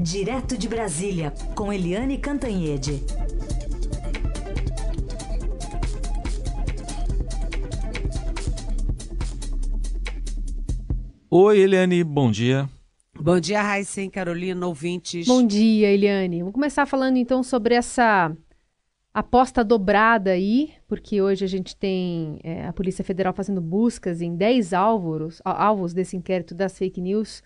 Direto de Brasília, com Eliane Cantanhede. Oi, Eliane, bom dia. Bom dia, Raíssen, Carolina, ouvintes. Bom dia, Eliane. Vamos começar falando então sobre essa aposta dobrada aí, porque hoje a gente tem é, a Polícia Federal fazendo buscas em 10 alvos, alvos desse inquérito das fake news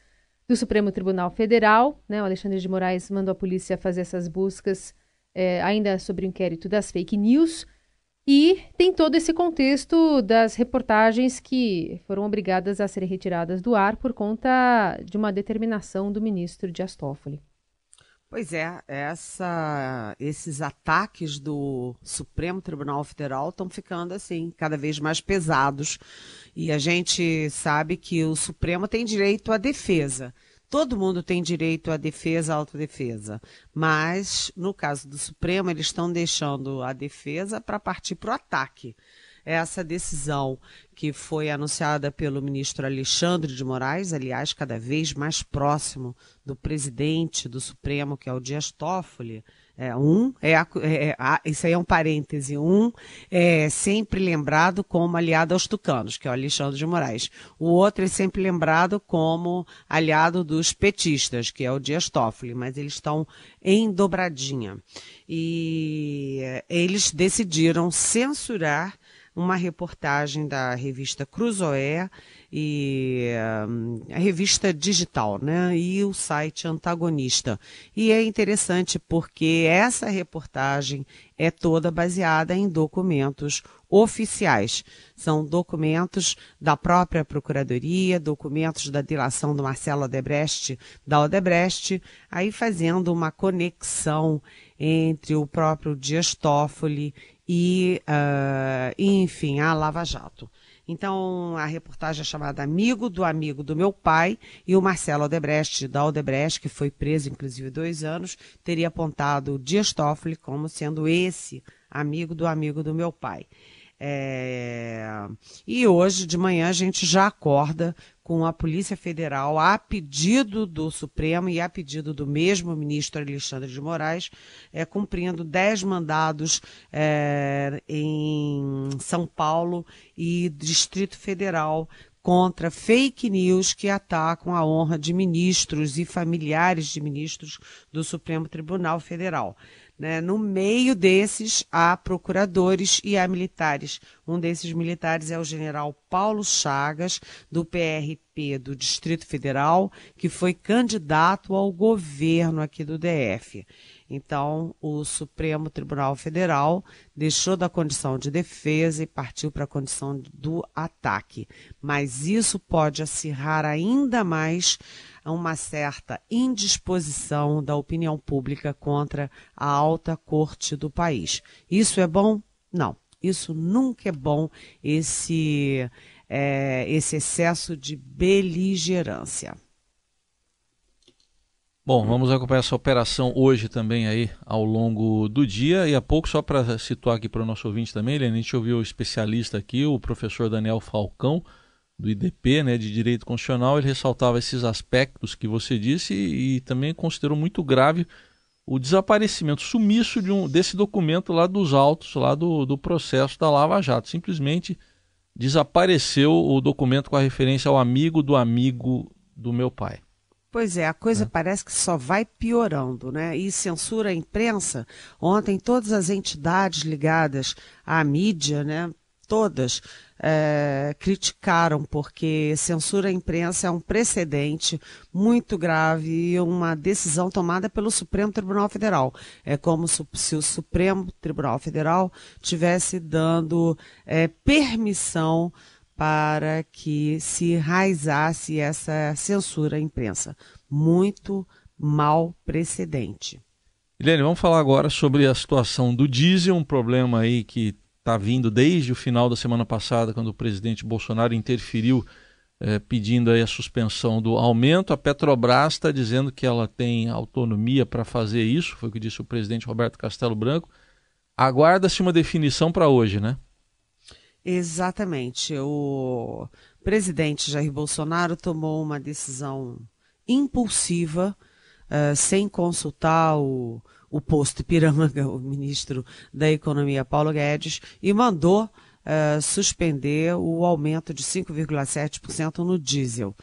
do Supremo Tribunal Federal. Né? O Alexandre de Moraes mandou a polícia fazer essas buscas é, ainda sobre o inquérito das fake news. E tem todo esse contexto das reportagens que foram obrigadas a serem retiradas do ar por conta de uma determinação do ministro Dias Toffoli. Pois é, essa, esses ataques do Supremo Tribunal Federal estão ficando assim, cada vez mais pesados. E a gente sabe que o Supremo tem direito à defesa. Todo mundo tem direito à defesa, à autodefesa. Mas, no caso do Supremo, eles estão deixando a defesa para partir para o ataque essa decisão que foi anunciada pelo ministro Alexandre de Moraes, aliás, cada vez mais próximo do presidente do Supremo, que é o Dias Toffoli. É, um, é, é, é, isso aí é um parêntese, um é sempre lembrado como aliado aos tucanos, que é o Alexandre de Moraes. O outro é sempre lembrado como aliado dos petistas, que é o Dias Toffoli, mas eles estão em dobradinha. E eles decidiram censurar uma reportagem da revista Cruzoé e um, a revista digital, né? E o site antagonista. E é interessante porque essa reportagem é toda baseada em documentos oficiais. São documentos da própria Procuradoria, documentos da dilação do Marcelo Odebrecht, da Odebrecht, aí fazendo uma conexão entre o próprio Dias Toffoli e, uh, enfim, a Lava Jato. Então, a reportagem é chamada Amigo do Amigo do Meu Pai, e o Marcelo Odebrecht, da Odebrecht, que foi preso inclusive dois anos, teria apontado Dias Toffoli como sendo esse amigo do amigo do meu pai. É... E hoje de manhã a gente já acorda com a Polícia Federal, a pedido do Supremo e a pedido do mesmo ministro Alexandre de Moraes, é, cumprindo dez mandados é, em São Paulo e Distrito Federal contra fake news que atacam a honra de ministros e familiares de ministros do Supremo Tribunal Federal. Né? No meio desses, há procuradores e há militares. Um desses militares é o general Paulo Chagas, do PRP do Distrito Federal, que foi candidato ao governo aqui do DF. Então, o Supremo Tribunal Federal deixou da condição de defesa e partiu para a condição do ataque. Mas isso pode acirrar ainda mais uma certa indisposição da opinião pública contra a alta corte do país. Isso é bom? Não. Isso nunca é bom, esse, é, esse excesso de beligerância. Bom, vamos acompanhar essa operação hoje também aí ao longo do dia e a pouco só para situar aqui para o nosso ouvinte também, a gente ouviu o especialista aqui, o professor Daniel Falcão, do IDP, né, de Direito Constitucional, ele ressaltava esses aspectos que você disse e, e também considerou muito grave o desaparecimento, sumiço de um, desse documento lá dos autos, lá do, do processo da Lava Jato. Simplesmente desapareceu o documento com a referência ao amigo do amigo do meu pai. Pois é, a coisa é. parece que só vai piorando, né? E censura a imprensa. Ontem todas as entidades ligadas à mídia, né, todas é, criticaram, porque censura à imprensa é um precedente muito grave e uma decisão tomada pelo Supremo Tribunal Federal. É como se o Supremo Tribunal Federal tivesse dando é, permissão para que se enraizasse essa censura à imprensa. Muito mal precedente. Helene, vamos falar agora sobre a situação do diesel, um problema aí que está vindo desde o final da semana passada, quando o presidente Bolsonaro interferiu é, pedindo a suspensão do aumento. A Petrobras está dizendo que ela tem autonomia para fazer isso, foi o que disse o presidente Roberto Castelo Branco. Aguarda-se uma definição para hoje, né? Exatamente. O presidente Jair Bolsonaro tomou uma decisão impulsiva uh, sem consultar o, o posto Ipiranga, o ministro da Economia Paulo Guedes, e mandou uh, suspender o aumento de 5,7% no diesel.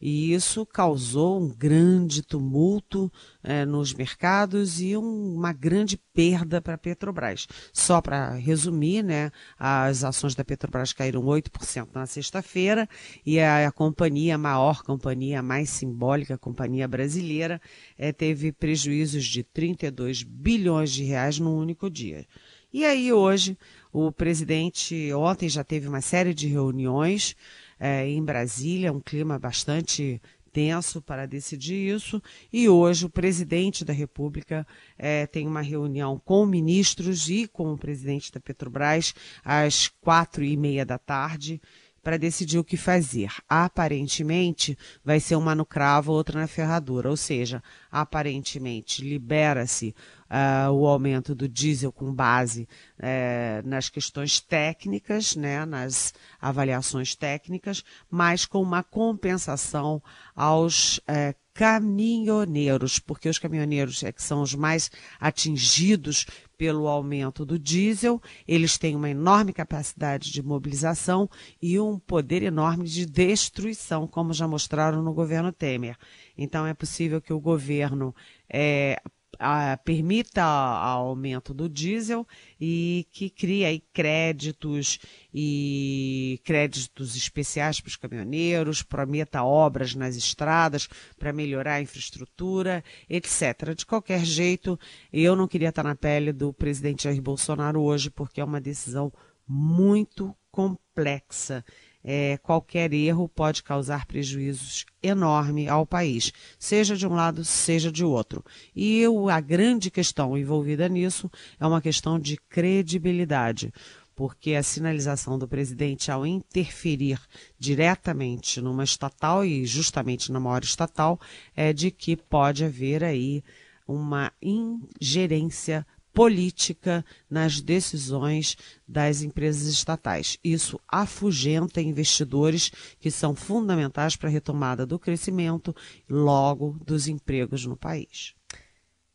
E isso causou um grande tumulto eh, nos mercados e um, uma grande perda para a Petrobras. Só para resumir, né, as ações da Petrobras caíram 8% na sexta-feira e a, a, companhia, a maior companhia, a mais simbólica a companhia brasileira, eh, teve prejuízos de 32 bilhões de reais num único dia. E aí hoje o presidente ontem já teve uma série de reuniões é, em Brasília, um clima bastante tenso para decidir isso. E hoje o presidente da República é, tem uma reunião com ministros e com o presidente da Petrobras às quatro e meia da tarde para decidir o que fazer. Aparentemente, vai ser uma no cravo, outra na ferradura, ou seja, aparentemente libera-se uh, o aumento do diesel com base uh, nas questões técnicas, né, nas avaliações técnicas, mas com uma compensação aos uh, caminhoneiros, porque os caminhoneiros é que são os mais atingidos pelo aumento do diesel, eles têm uma enorme capacidade de mobilização e um poder enorme de destruição, como já mostraram no governo Temer. Então é possível que o governo é, a, permita aumento do diesel e que crie aí créditos e créditos especiais para os caminhoneiros, prometa obras nas estradas para melhorar a infraestrutura, etc. De qualquer jeito, eu não queria estar na pele do presidente Jair Bolsonaro hoje, porque é uma decisão muito complexa é, qualquer erro pode causar prejuízos enormes ao país, seja de um lado, seja de outro. E eu, a grande questão envolvida nisso é uma questão de credibilidade porque a sinalização do presidente ao interferir diretamente numa estatal e justamente na maior estatal é de que pode haver aí uma ingerência política nas decisões das empresas estatais. Isso afugenta investidores que são fundamentais para a retomada do crescimento e logo dos empregos no país.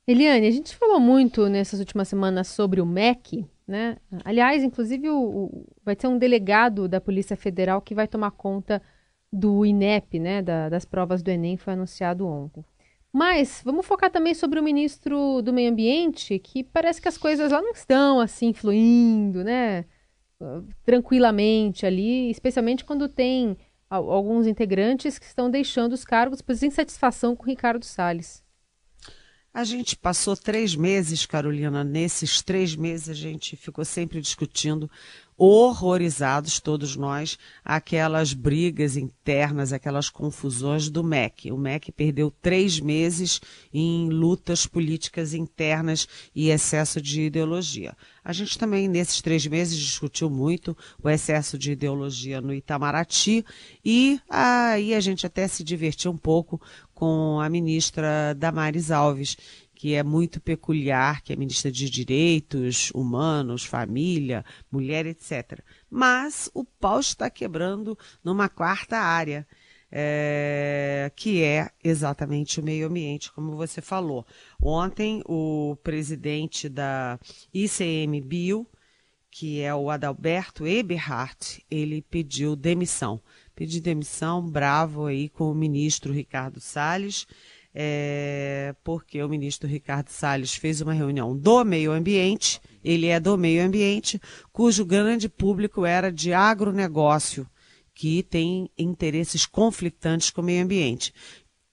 Eliane, a gente falou muito nessas últimas semanas sobre o MEC, né? Aliás, inclusive o, o, vai ter um delegado da Polícia Federal que vai tomar conta do INEP, né? Da, das provas do Enem, foi anunciado ontem. Mas vamos focar também sobre o ministro do Meio Ambiente, que parece que as coisas lá não estão assim fluindo, né? Tranquilamente ali, especialmente quando tem alguns integrantes que estão deixando os cargos por insatisfação com Ricardo Salles. A gente passou três meses, Carolina. Nesses três meses a gente ficou sempre discutindo horrorizados, todos nós, aquelas brigas internas, aquelas confusões do MEC. O MEC perdeu três meses em lutas políticas internas e excesso de ideologia. A gente também, nesses três meses, discutiu muito o excesso de ideologia no Itamaraty e aí a gente até se divertiu um pouco com a ministra Damares Alves, que é muito peculiar, que é ministra de Direitos Humanos, Família, Mulher, etc. Mas o pau está quebrando numa quarta área, é, que é exatamente o meio ambiente, como você falou. Ontem, o presidente da ICMBio, que é o Adalberto Eberhardt, ele pediu demissão. Pediu demissão, bravo aí com o ministro Ricardo Salles, é, porque o ministro Ricardo Salles fez uma reunião do meio ambiente, ele é do meio ambiente, cujo grande público era de agronegócio, que tem interesses conflitantes com o meio ambiente.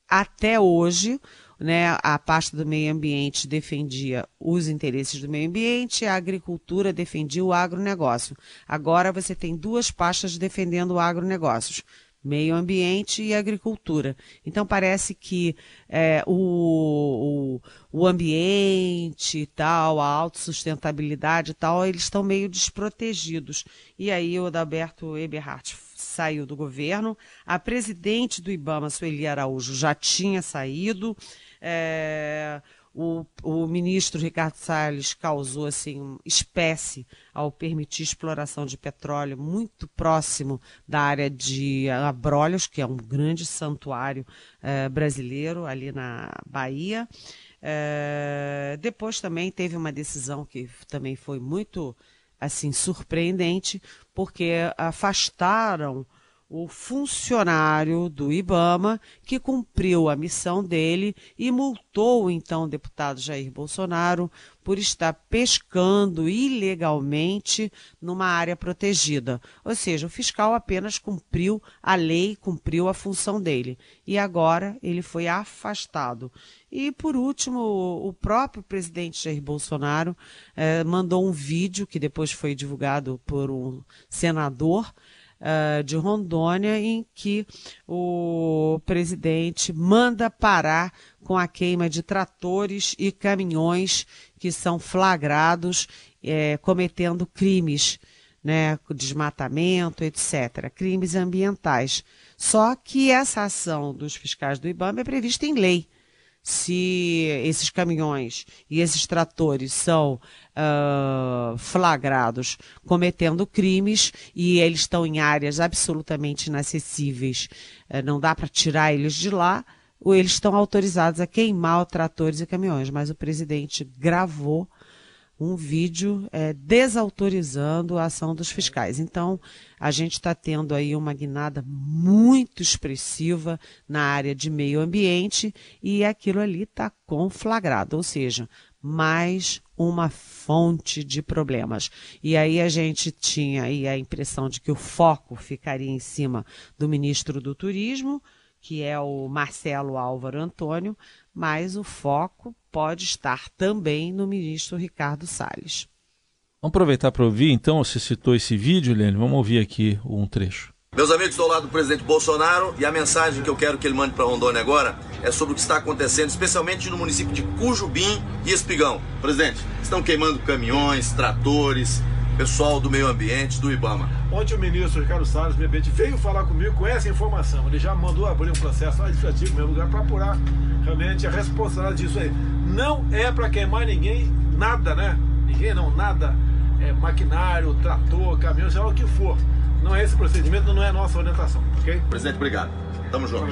Até hoje, né, a pasta do meio ambiente defendia os interesses do meio ambiente, a agricultura defendia o agronegócio. Agora você tem duas pastas defendendo o agronegócio meio ambiente e agricultura. Então parece que é, o, o, o, ambiente e tal, a autossustentabilidade e tal, eles estão meio desprotegidos. E aí o Adalberto Eberhardt saiu do governo, a presidente do IBAMA, Sueli Araújo, já tinha saído, é, o, o ministro Ricardo Salles causou assim espécie ao permitir exploração de petróleo muito próximo da área de Abrolhos, que é um grande santuário eh, brasileiro ali na Bahia. Eh, depois também teve uma decisão que também foi muito assim surpreendente, porque afastaram o funcionário do IBAMA que cumpriu a missão dele e multou então o deputado Jair Bolsonaro por estar pescando ilegalmente numa área protegida. Ou seja, o fiscal apenas cumpriu a lei, cumpriu a função dele. E agora ele foi afastado. E, por último, o próprio presidente Jair Bolsonaro eh, mandou um vídeo que depois foi divulgado por um senador uh, de Rondônia, em que o presidente manda parar com a queima de tratores e caminhões que são flagrados é, cometendo crimes, né, desmatamento, etc., crimes ambientais. Só que essa ação dos fiscais do IBAMA é prevista em lei se esses caminhões e esses tratores são uh, flagrados cometendo crimes e eles estão em áreas absolutamente inacessíveis, uh, não dá para tirar eles de lá, ou eles estão autorizados a queimar tratores e caminhões. Mas o presidente gravou um vídeo é, desautorizando a ação dos fiscais. Então, a gente está tendo aí uma guinada muito expressiva na área de meio ambiente e aquilo ali está conflagrado, ou seja, mais uma fonte de problemas. E aí a gente tinha aí a impressão de que o foco ficaria em cima do ministro do Turismo, que é o Marcelo Álvaro Antônio, mas o foco pode estar também no ministro Ricardo Salles. Vamos aproveitar para ouvir, então, você citou esse vídeo, Lene, vamos ouvir aqui um trecho. Meus amigos, estou ao lado do presidente Bolsonaro e a mensagem que eu quero que ele mande para Rondônia agora é sobre o que está acontecendo, especialmente no município de Cujubim e Espigão. Presidente, estão queimando caminhões, tratores, pessoal do meio ambiente, do IBAMA. Ontem o ministro Ricardo Salles, meio ambiente, veio falar comigo com essa informação. Ele já mandou abrir um processo administrativo no meu lugar para apurar realmente a responsabilidade disso aí. Não é para queimar ninguém, nada, né? Ninguém não, nada. É maquinário, trator, caminhão, seja lá o que for. Não é esse procedimento, não é a nossa orientação, ok? Presidente, obrigado. Tamo junto.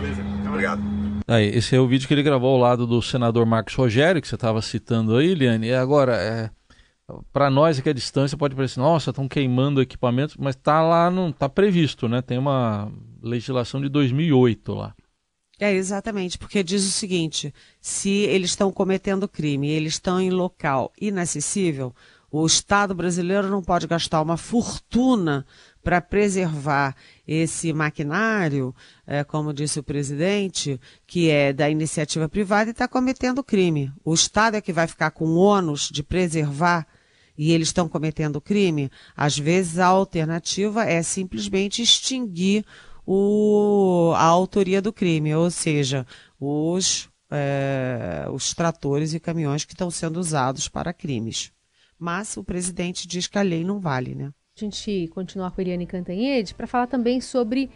Obrigado. Aí, esse é o vídeo que ele gravou ao lado do senador Marcos Rogério, que você estava citando aí, Liane. E agora, é, para nós aqui à distância pode parecer, nossa, estão queimando equipamentos, mas está lá, não está previsto, né? Tem uma legislação de 2008 lá. É, exatamente, porque diz o seguinte: se eles estão cometendo crime, eles estão em local inacessível, o Estado brasileiro não pode gastar uma fortuna para preservar esse maquinário, é, como disse o presidente, que é da iniciativa privada e está cometendo crime. O Estado é que vai ficar com o ônus de preservar e eles estão cometendo crime, às vezes a alternativa é simplesmente extinguir o, a autoria do crime, ou seja, os, é, os tratores e caminhões que estão sendo usados para crimes. Mas o presidente diz que a lei não vale, né? A gente continuar com a Eliane Cantanhede para falar também sobre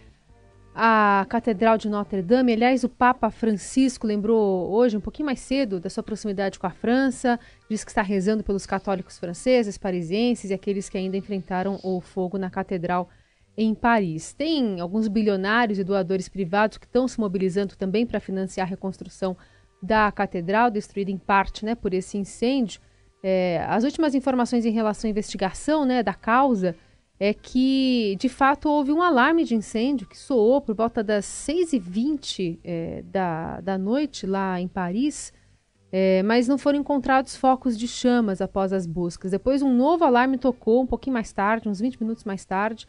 a Catedral de Notre Dame. Aliás, o Papa Francisco lembrou hoje, um pouquinho mais cedo, da sua proximidade com a França, diz que está rezando pelos católicos franceses, parisienses e aqueles que ainda enfrentaram o fogo na Catedral em Paris. Tem alguns bilionários e doadores privados que estão se mobilizando também para financiar a reconstrução da Catedral, destruída em parte né, por esse incêndio. É, as últimas informações em relação à investigação né, da causa é que, de fato, houve um alarme de incêndio que soou por volta das 6h20 é, da, da noite lá em Paris, é, mas não foram encontrados focos de chamas após as buscas. Depois, um novo alarme tocou um pouquinho mais tarde, uns 20 minutos mais tarde,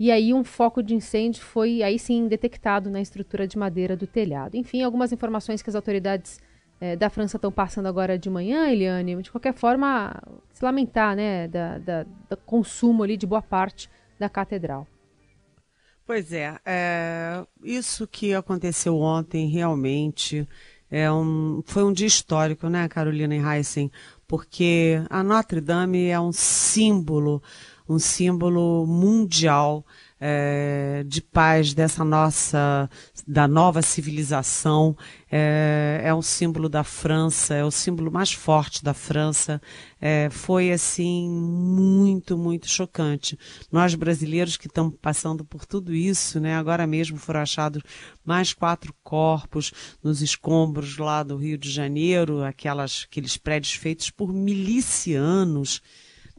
e aí um foco de incêndio foi, aí sim, detectado na estrutura de madeira do telhado. Enfim, algumas informações que as autoridades é, da França estão passando agora de manhã, Eliane, de qualquer forma, se lamentar, né, da, da, do consumo ali de boa parte da catedral. Pois é, é, isso que aconteceu ontem realmente é um, foi um dia histórico, né, Carolina Heissen, porque a Notre Dame é um símbolo, um símbolo mundial é, de paz dessa nossa, da nova civilização. É, é um símbolo da França, é o símbolo mais forte da França. É, foi assim muito, muito chocante. Nós brasileiros que estamos passando por tudo isso, né? Agora mesmo foram achados mais quatro corpos nos escombros lá do Rio de Janeiro, aquelas, aqueles prédios feitos por milicianos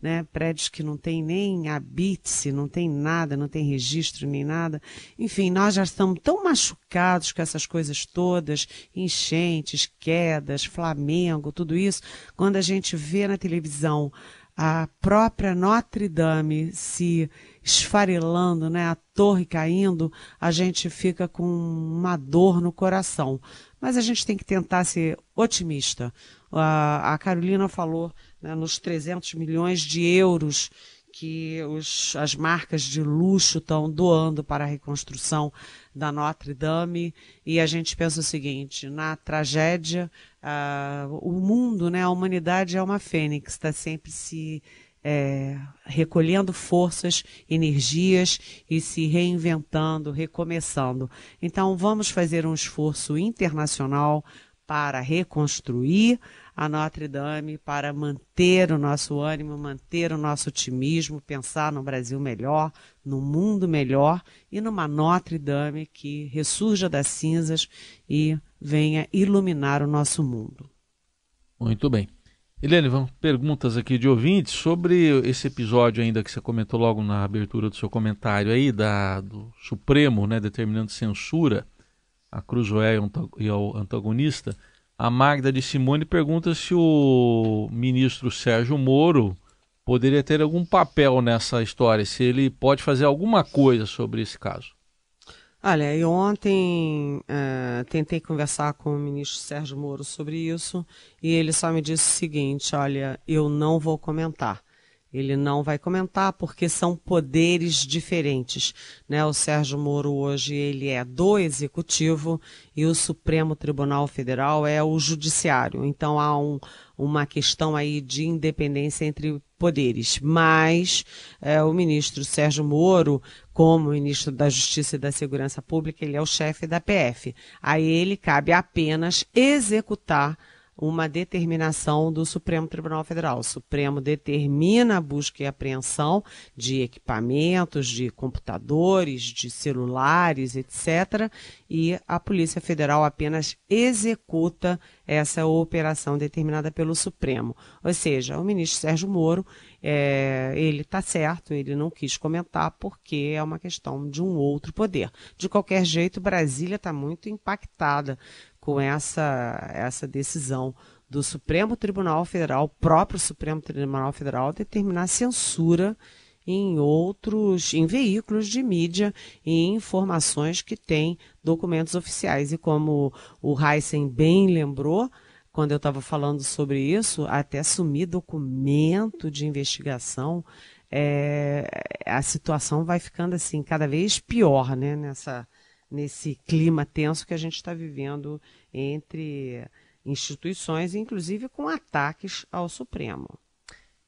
né? Prédios que não tem nem habite não tem nada, não tem registro nem nada. Enfim, nós já estamos tão machucados com essas coisas todas, enchentes, quedas, Flamengo, tudo isso, quando a gente vê na televisão a própria Notre Dame se esfarelando, né, a torre caindo, a gente fica com uma dor no coração. Mas a gente tem que tentar ser otimista. A, Carolina falou né, nos 300 milhões de euros que os, as marcas de luxo estão doando para a reconstrução da Notre Dame. E a gente pensa o seguinte: na tragédia, uh, o mundo, né, a humanidade é uma fênix, está sempre se é, recolhendo forças, energias e se reinventando, recomeçando. Então, vamos fazer um esforço internacional para reconstruir a Notre Dame para manter o nosso ânimo, manter o nosso otimismo, pensar no Brasil melhor, no mundo melhor e numa Notre Dame que ressurja das cinzas e venha iluminar o nosso mundo. Muito bem. Helene, vamos perguntas aqui de ouvintes sobre esse episódio ainda que você comentou logo na abertura do seu comentário aí, da, do Supremo, né, determinando censura a Cruzoé e ao antagonista. A Magda de Simone pergunta se o ministro Sérgio Moro poderia ter algum papel nessa história, se ele pode fazer alguma coisa sobre esse caso. Olha, eu ontem uh, tentei conversar com o ministro Sérgio Moro sobre isso e ele só me disse o seguinte: olha, eu não vou comentar. Ele não vai comentar porque são poderes diferentes, né? O Sérgio Moro hoje ele é do executivo e o Supremo Tribunal Federal é o judiciário. Então há um, uma questão aí de independência entre poderes. Mas é, o ministro Sérgio Moro, como ministro da Justiça e da Segurança Pública, ele é o chefe da PF. A ele cabe apenas executar uma determinação do Supremo Tribunal Federal. O Supremo determina a busca e apreensão de equipamentos, de computadores, de celulares, etc. E a Polícia Federal apenas executa essa operação determinada pelo Supremo. Ou seja, o ministro Sérgio Moro, é, ele está certo, ele não quis comentar porque é uma questão de um outro poder. De qualquer jeito, Brasília está muito impactada com essa, essa decisão do Supremo Tribunal Federal, próprio Supremo Tribunal Federal, determinar censura em outros, em veículos de mídia e em informações que têm documentos oficiais. E como o Heisen bem lembrou, quando eu estava falando sobre isso, até assumir documento de investigação, é, a situação vai ficando assim cada vez pior, né? Nessa, nesse clima tenso que a gente está vivendo entre instituições, inclusive com ataques ao Supremo.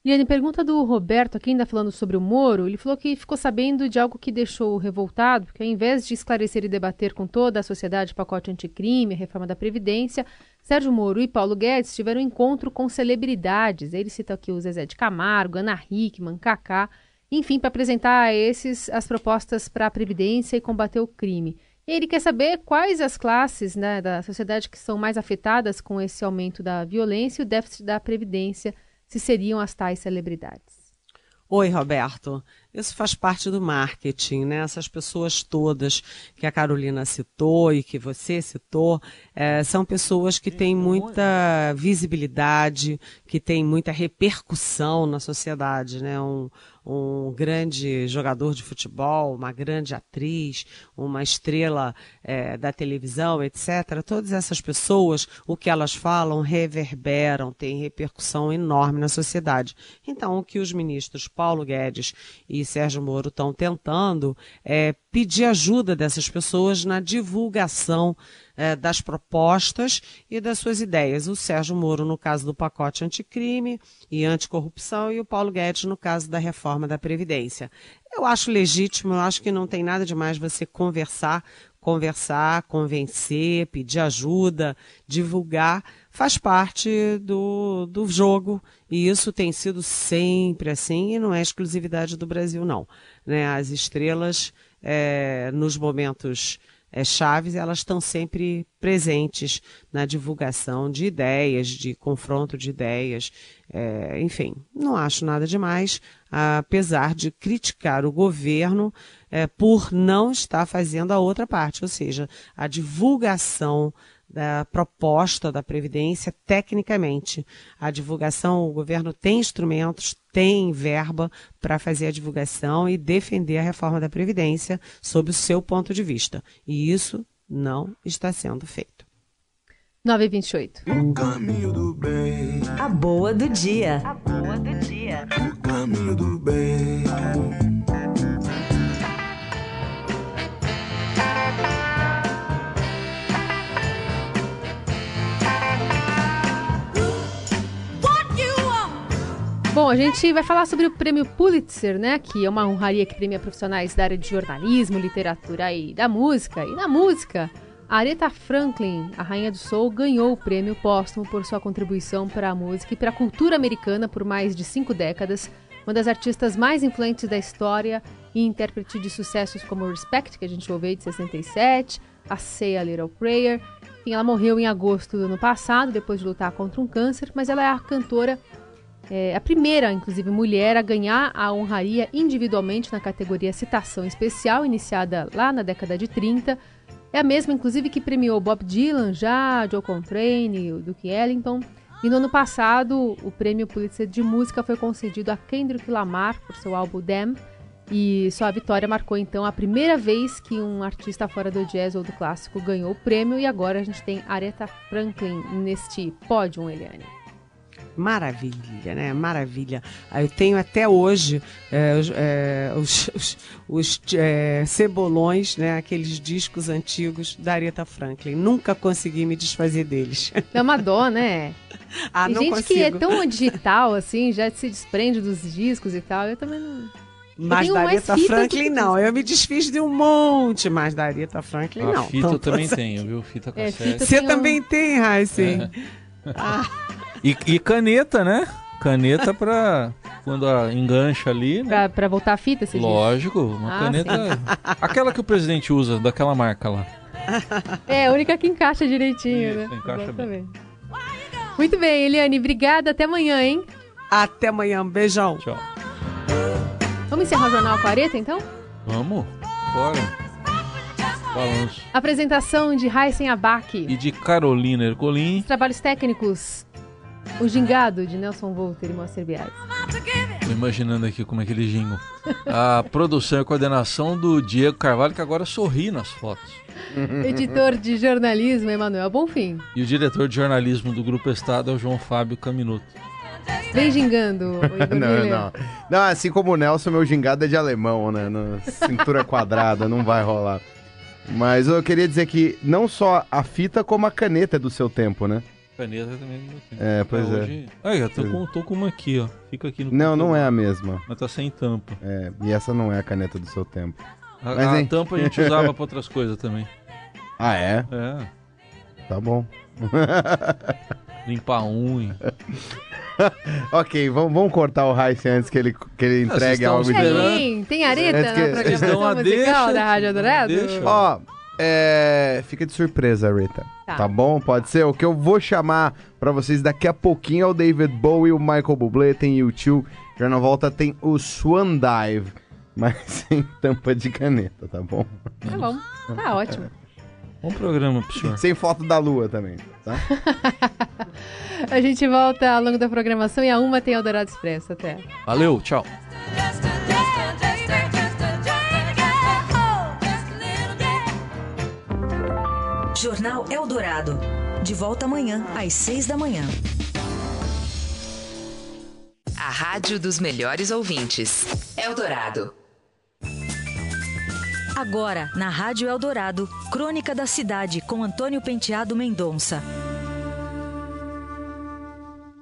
Liane, pergunta do Roberto, aqui ainda falando sobre o Moro, ele falou que ficou sabendo de algo que deixou revoltado, porque ao invés de esclarecer e debater com toda a sociedade o pacote anticrime, a reforma da Previdência, Sérgio Moro e Paulo Guedes tiveram um encontro com celebridades. Ele cita aqui o Zezé de Camargo, Ana Hickman, Kaká, enfim, para apresentar a esses as propostas para a Previdência e combater o crime. Ele quer saber quais as classes né, da sociedade que são mais afetadas com esse aumento da violência e o déficit da previdência, se seriam as tais celebridades. Oi, Roberto. Isso faz parte do marketing, né? Essas pessoas todas que a Carolina citou e que você citou, é, são pessoas que têm muita visibilidade, que têm muita repercussão na sociedade, né? Um, um grande jogador de futebol, uma grande atriz, uma estrela é, da televisão, etc. Todas essas pessoas, o que elas falam reverberam, tem repercussão enorme na sociedade. Então, o que os ministros Paulo Guedes e Sérgio Moro estão tentando é pedir ajuda dessas pessoas na divulgação eh, das propostas e das suas ideias. O Sérgio Moro, no caso do pacote anticrime e anticorrupção, e o Paulo Guedes, no caso da reforma da Previdência. Eu acho legítimo, eu acho que não tem nada demais você conversar, conversar, convencer, pedir ajuda, divulgar, faz parte do, do jogo e isso tem sido sempre assim e não é exclusividade do Brasil, não. Né? As estrelas, é, nos momentos é, chaves, elas estão sempre presentes na divulgação de ideias, de confronto de ideias. É, enfim, não acho nada demais, apesar de criticar o governo é, por não estar fazendo a outra parte, ou seja, a divulgação da proposta da Previdência tecnicamente. A divulgação, o governo tem instrumentos, tem verba para fazer a divulgação e defender a reforma da Previdência sob o seu ponto de vista. E isso não está sendo feito. 928. O caminho do bem. A boa do dia. A boa do dia. O caminho do bem. Bom, a gente vai falar sobre o prêmio Pulitzer, né? Que é uma honraria que premia profissionais da área de jornalismo, literatura e da música. E na música, Aretha Franklin, a rainha do soul, ganhou o prêmio póstumo por sua contribuição para a música e para a cultura americana por mais de cinco décadas. Uma das artistas mais influentes da história e intérprete de sucessos como Respect, que a gente ouviu de 67, a Say a Little Prayer. Enfim, ela morreu em agosto do ano passado, depois de lutar contra um câncer, mas ela é a cantora é a primeira, inclusive, mulher a ganhar a honraria individualmente na categoria Citação Especial, iniciada lá na década de 30. É a mesma, inclusive, que premiou Bob Dylan, já Joe Contrane, o Duke Ellington. E no ano passado, o prêmio Pulitzer de Música foi concedido a Kendrick Lamar por seu álbum Damn. E sua vitória marcou então a primeira vez que um artista fora do jazz ou do clássico ganhou o prêmio. E agora a gente tem Aretha Franklin neste pódio, Eliane. Maravilha, né? Maravilha. Eu tenho até hoje é, é, os, os, os é, cebolões, né? Aqueles discos antigos da Aretha Franklin. Nunca consegui me desfazer deles. É uma dó, né? ah, Tem não gente consigo. que é tão digital, assim, já se desprende dos discos e tal. Eu também não... Mas da mais Aretha Franklin que não. Eu me desfiz de um monte, mas da Aretha Franklin A não. fita eu também tenho, viu? Fita É, cassete. fita- Você também tem, Raíssen? E, e caneta, né? Caneta pra quando a engancha ali, né? Pra, pra voltar a fita, você diz? Lógico, uma Ah, caneta. Aquela que o presidente usa, daquela marca lá. É, a única que encaixa direitinho, Isso, né? encaixa bem. Muito bem, Eliane, obrigada. Até amanhã, hein? Até amanhã. Um beijão. Tchau. Vamos encerrar o Jornal 40, então? Vamos? Bora. Balanço. Apresentação de Heisen Abac. E de Carolina Ercolim. Trabalhos técnicos. O Gingado, de Nelson Volter e Moacir Biasi. Tô imaginando aqui como é que ele jingle. A produção e coordenação do Diego Carvalho, que agora sorri nas fotos. Editor de jornalismo, Emanuel Bonfim. E o diretor de jornalismo do Grupo Estado é o João Fábio Caminuto. Vem gingando, Não, não. Não, assim como o Nelson, meu gingado é de alemão, né? No- cintura quadrada, não vai rolar. Mas eu queria dizer que não só a fita, como a caneta é do seu tempo, né? Caneta também não tem. É, pois é. Hoje... Aí, eu tô com, tô com uma aqui, ó. Fica aqui no Não, não é a mesma. Mas tá sem tampa. É, e essa não é a caneta do seu tempo. A, Mas, a hein? tampa a gente usava pra outras coisas também. Ah, é? É. Tá bom. Limpar a unha. ok, vamos, vamos cortar o Heisen antes que ele, que ele Ah, entregue algo de... Tem, tem areta na programação musical deixa, da Rádio Dourado? deixa. Ó, é, fica de surpresa, Rita. Tá. Tá. bom? Pode ser? O que eu vou chamar pra vocês daqui a pouquinho é o David Bowie, o Michael Bublé, tem U2. Já na volta tem o Swan Dive, mas sem tampa de caneta, tá bom? Tá bom, tá ótimo. Bom programa pro senhor. Sem foto da lua também, tá? A gente volta ao longo da programação e a uma tem Eldorado Expresso. Até. Valeu, tchau. Jornal Eldorado. De volta amanhã, às seis da manhã. A rádio dos melhores ouvintes. Eldorado. Agora, na Rádio Eldorado, Crônica da Cidade, com Antônio Penteado Mendonça.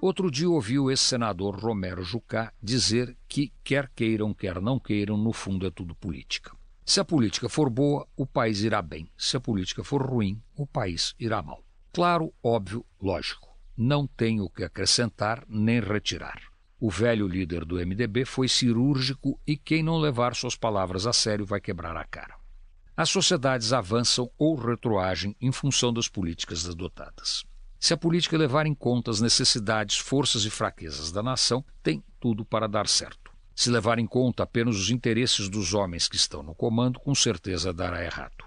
Outro dia ouvi o ex-senador Romero Jucá dizer que, quer queiram, quer não queiram, no fundo é tudo política. Se a política for boa, o país irá bem. Se a política for ruim, o país irá mal. Claro, óbvio, lógico. Não tenho o que acrescentar nem retirar. O velho líder do MDB foi cirúrgico e quem não levar suas palavras a sério vai quebrar a cara. As sociedades avançam ou retroagem em função das políticas adotadas. Se a política levar em conta as necessidades, forças e fraquezas da nação, tem tudo para dar certo. Se levar em conta apenas os interesses dos homens que estão no comando, com certeza dará errado.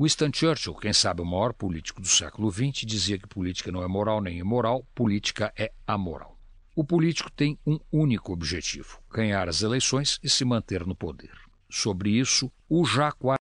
Winston Churchill, quem sabe o maior político do século XX, dizia que política não é moral nem imoral, política é amoral. O político tem um único objetivo: ganhar as eleições e se manter no poder. Sobre isso, o já